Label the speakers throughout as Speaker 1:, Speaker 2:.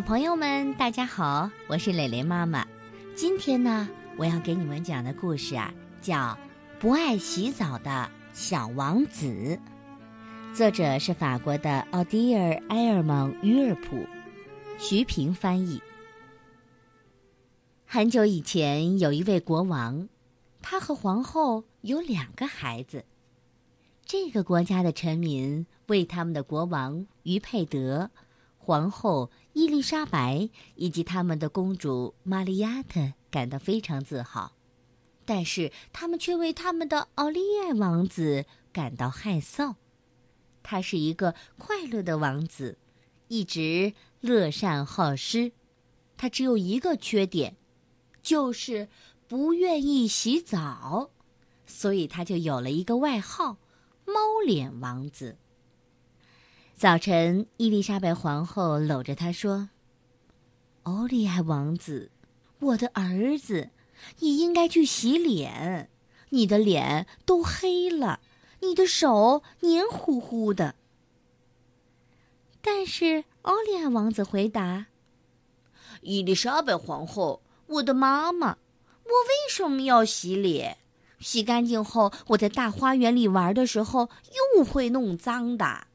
Speaker 1: 小朋友们，大家好，我是蕾蕾妈妈。今天呢，我要给你们讲的故事啊，叫《不爱洗澡的小王子》，作者是法国的奥迪尔·埃尔蒙·于尔普，徐平翻译。很久以前，有一位国王，他和皇后有两个孩子。这个国家的臣民为他们的国王于佩德。皇后伊丽莎白以及他们的公主玛丽亚特感到非常自豪，但是他们却为他们的奥利艾王子感到害臊。他是一个快乐的王子，一直乐善好施。他只有一个缺点，就是不愿意洗澡，所以他就有了一个外号——猫脸王子。早晨，伊丽莎白皇后搂着他说：“欧利埃王子，我的儿子，你应该去洗脸。你的脸都黑了，你的手黏糊糊的。”但是，欧利埃王子回答：“
Speaker 2: 伊丽莎白皇后，我的妈妈，我为什么要洗脸？洗干净后，我在大花园里玩的时候又会弄脏的。”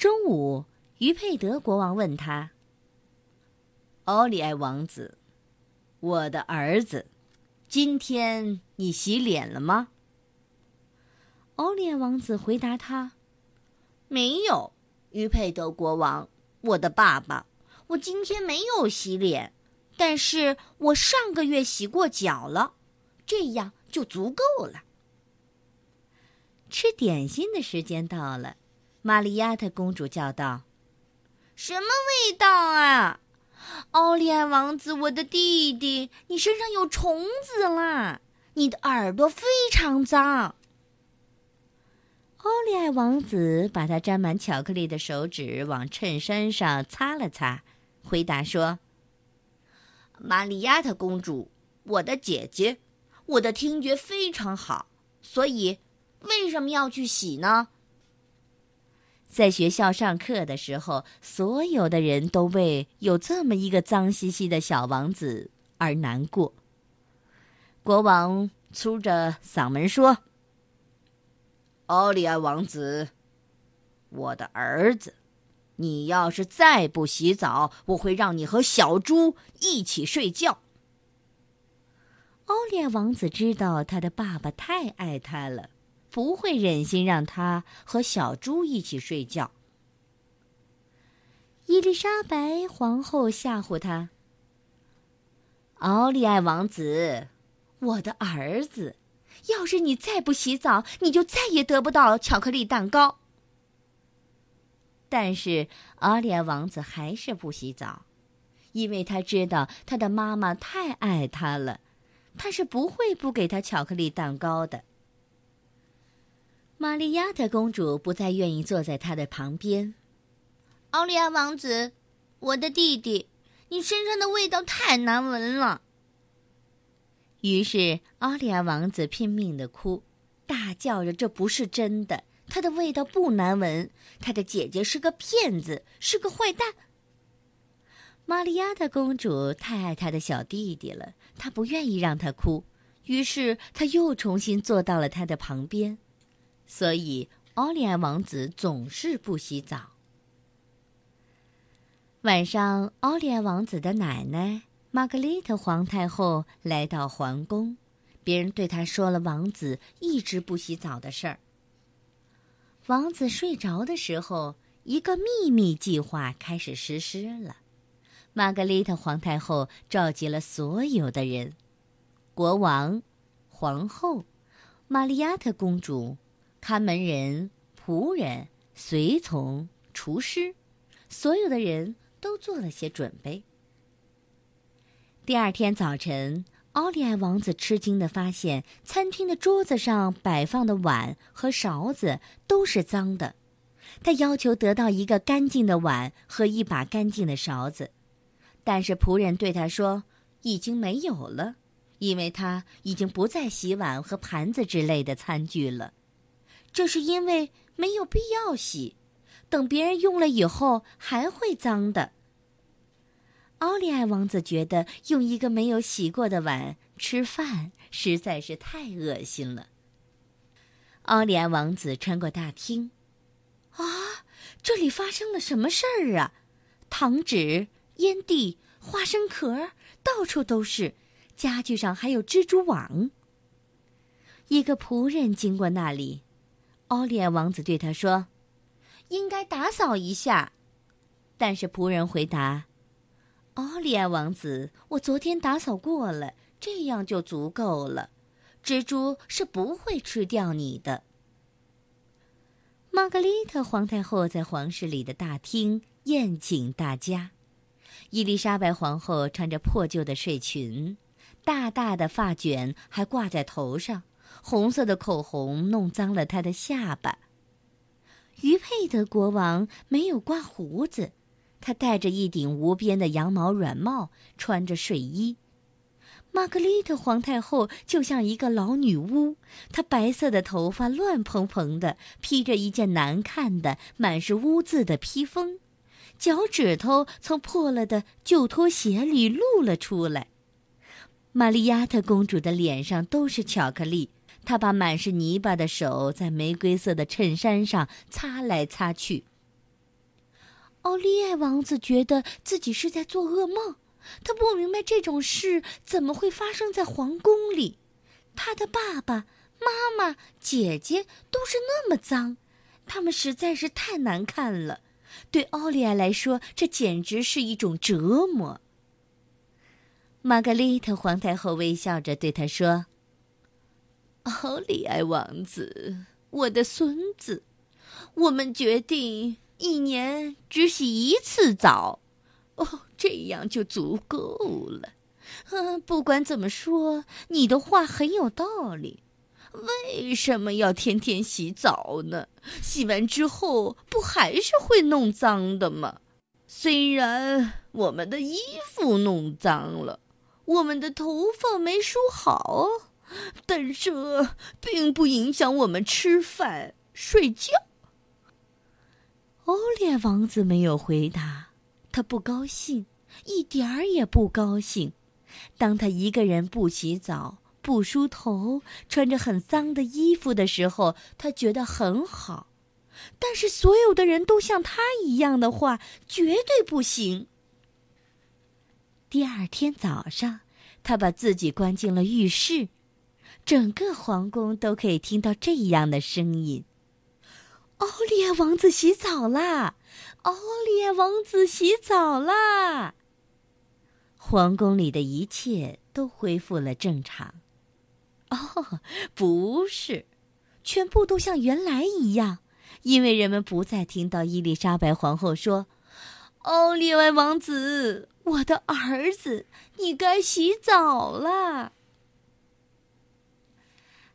Speaker 1: 中午，于佩德国王问他：“
Speaker 2: 奥利埃王子，我的儿子，今天你洗脸了吗？”
Speaker 1: 奥利埃王子回答他：“
Speaker 2: 没有。”于佩德国王，我的爸爸，我今天没有洗脸，但是我上个月洗过脚了，这样就足够了。
Speaker 1: 吃点心的时间到了。玛丽亚特公主叫道：“
Speaker 2: 什么味道啊，奥利安王子，我的弟弟，你身上有虫子啦！你的耳朵非常脏。”
Speaker 1: 奥利安王子把他沾满巧克力的手指往衬衫上擦了擦，回答说：“
Speaker 2: 玛丽亚特公主，我的姐姐，我的听觉非常好，所以为什么要去洗呢？”
Speaker 1: 在学校上课的时候，所有的人都为有这么一个脏兮兮的小王子而难过。国王粗着嗓门说：“
Speaker 2: 奥利安王子，我的儿子，你要是再不洗澡，我会让你和小猪一起睡觉。”
Speaker 1: 奥利安王子知道他的爸爸太爱他了。不会忍心让他和小猪一起睡觉。伊丽莎白皇后吓唬他：“
Speaker 2: 奥利艾王子，我的儿子，要是你再不洗澡，你就再也得不到巧克力蛋糕。”
Speaker 1: 但是奥利艾王子还是不洗澡，因为他知道他的妈妈太爱他了，他是不会不给他巧克力蛋糕的。玛利亚特公主不再愿意坐在他的旁边。
Speaker 2: 奥利亚王子，我的弟弟，你身上的味道太难闻了。
Speaker 1: 于是奥利亚王子拼命的哭，大叫着：“这不是真的，他的味道不难闻，他的姐姐是个骗子，是个坏蛋。”玛利亚的公主太爱她的小弟弟了，她不愿意让他哭，于是她又重新坐到了他的旁边。所以，奥利安王子总是不洗澡。晚上，奥利安王子的奶奶玛格丽特皇太后来到皇宫，别人对他说了王子一直不洗澡的事儿。王子睡着的时候，一个秘密计划开始实施了。玛格丽特皇太后召集了所有的人：国王、皇后、玛利亚特公主。看门人、仆人、随从、厨师，所有的人都做了些准备。第二天早晨，奥利艾王子吃惊的发现，餐厅的桌子上摆放的碗和勺子都是脏的。他要求得到一个干净的碗和一把干净的勺子，但是仆人对他说：“已经没有了，因为他已经不再洗碗和盘子之类的餐具了。”这是因为没有必要洗，等别人用了以后还会脏的。奥利艾王子觉得用一个没有洗过的碗吃饭实在是太恶心了。奥利艾王子穿过大厅，啊，这里发生了什么事儿啊？糖纸、烟蒂、花生壳，到处都是，家具上还有蜘蛛网。一个仆人经过那里，奥利亚王子对他说：“应该打扫一下。”但是仆人回答：“奥利亚王子，我昨天打扫过了，这样就足够了。蜘蛛是不会吃掉你的。”玛格丽特皇太后在皇室里的大厅宴请大家，伊丽莎白皇后穿着破旧的睡裙，大大的发卷还挂在头上。红色的口红弄脏了他的下巴。于佩德国王没有刮胡子，他戴着一顶无边的羊毛软帽，穿着睡衣。玛格丽特皇太后就像一个老女巫，她白色的头发乱蓬蓬的，披着一件难看的、满是污渍的披风，脚趾头从破了的旧拖鞋里露了出来。玛丽亚特公主的脸上都是巧克力。他把满是泥巴的手在玫瑰色的衬衫上擦来擦去。奥利艾王子觉得自己是在做噩梦，他不明白这种事怎么会发生在皇宫里。他的爸爸妈妈、姐姐都是那么脏，他们实在是太难看了。对奥利艾来说，这简直是一种折磨。玛格丽特皇太后微笑着对他说。奥利艾王子，我的孙子，我们决定一年只洗一次澡，哦，这样就足够了。嗯，不管怎么说，你的话很有道理。为什么要天天洗澡呢？洗完之后不还是会弄脏的吗？虽然我们的衣服弄脏了，我们的头发没梳好。但这并不影响我们吃饭、睡觉。欧列王子没有回答，他不高兴，一点儿也不高兴。当他一个人不洗澡、不梳头、穿着很脏的衣服的时候，他觉得很好。但是所有的人都像他一样的话，绝对不行。第二天早上，他把自己关进了浴室。整个皇宫都可以听到这样的声音：“奥利亚王子洗澡啦！奥利亚王子洗澡啦！”皇宫里的一切都恢复了正常。哦，不是，全部都像原来一样，因为人们不再听到伊丽莎白皇后说：“奥利亚王子，我的儿子，你该洗澡了。”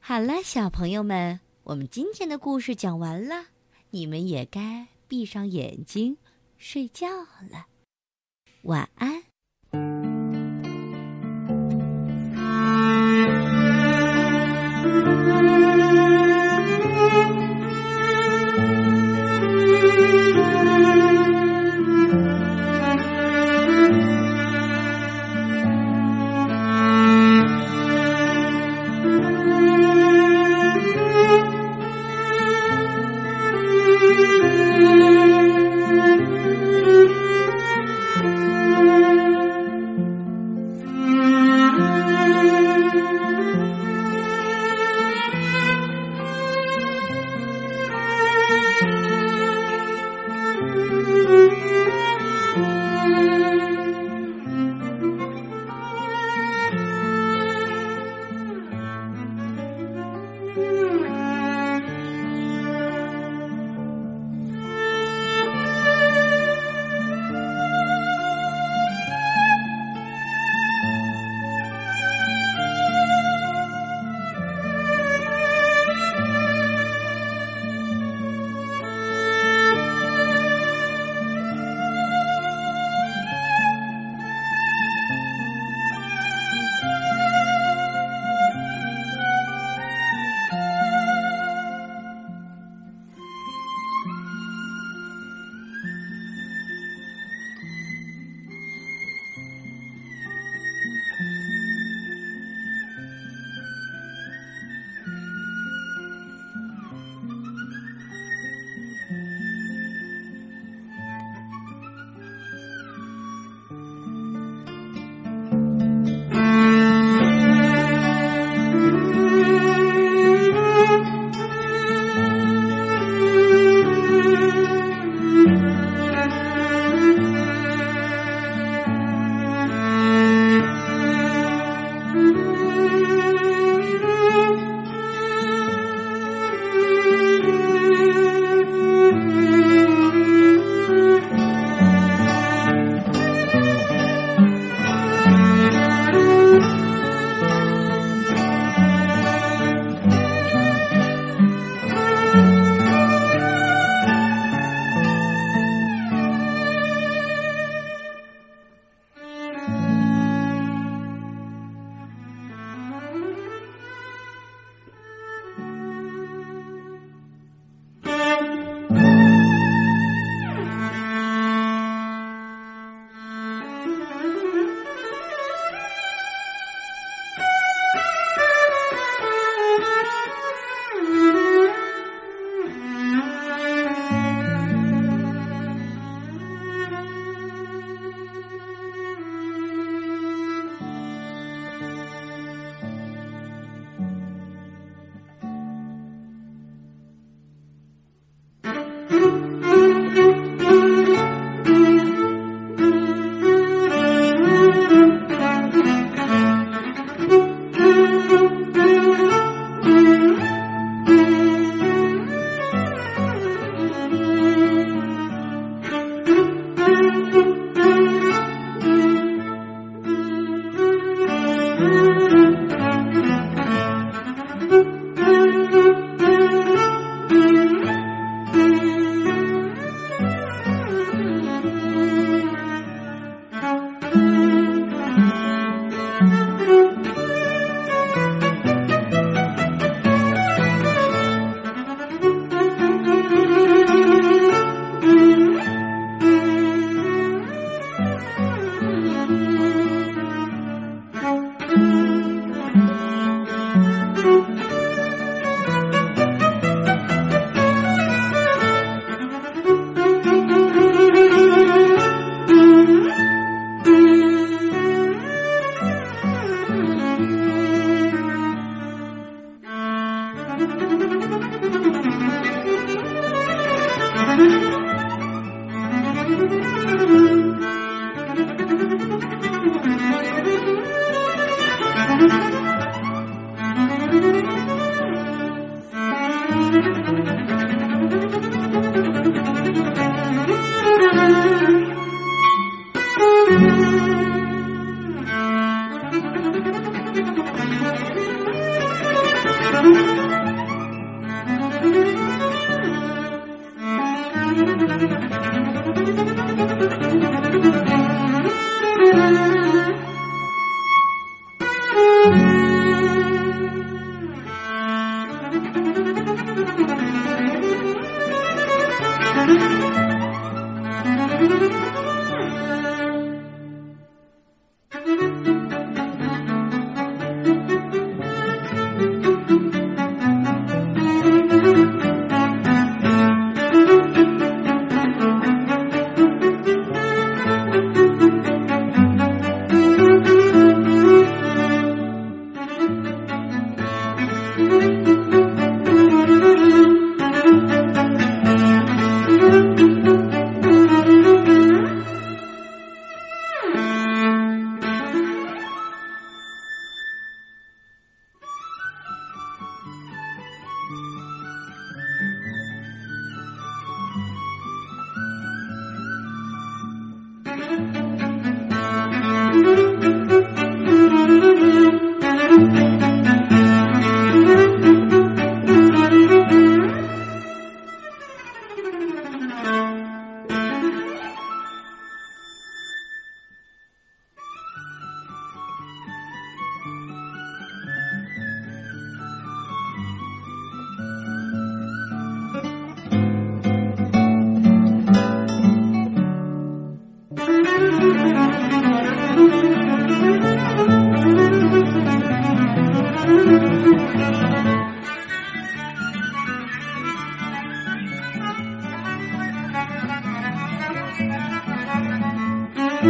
Speaker 1: 好了，小朋友们，我们今天的故事讲完了，你们也该闭上眼睛睡觉了，晚安。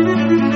Speaker 1: 了。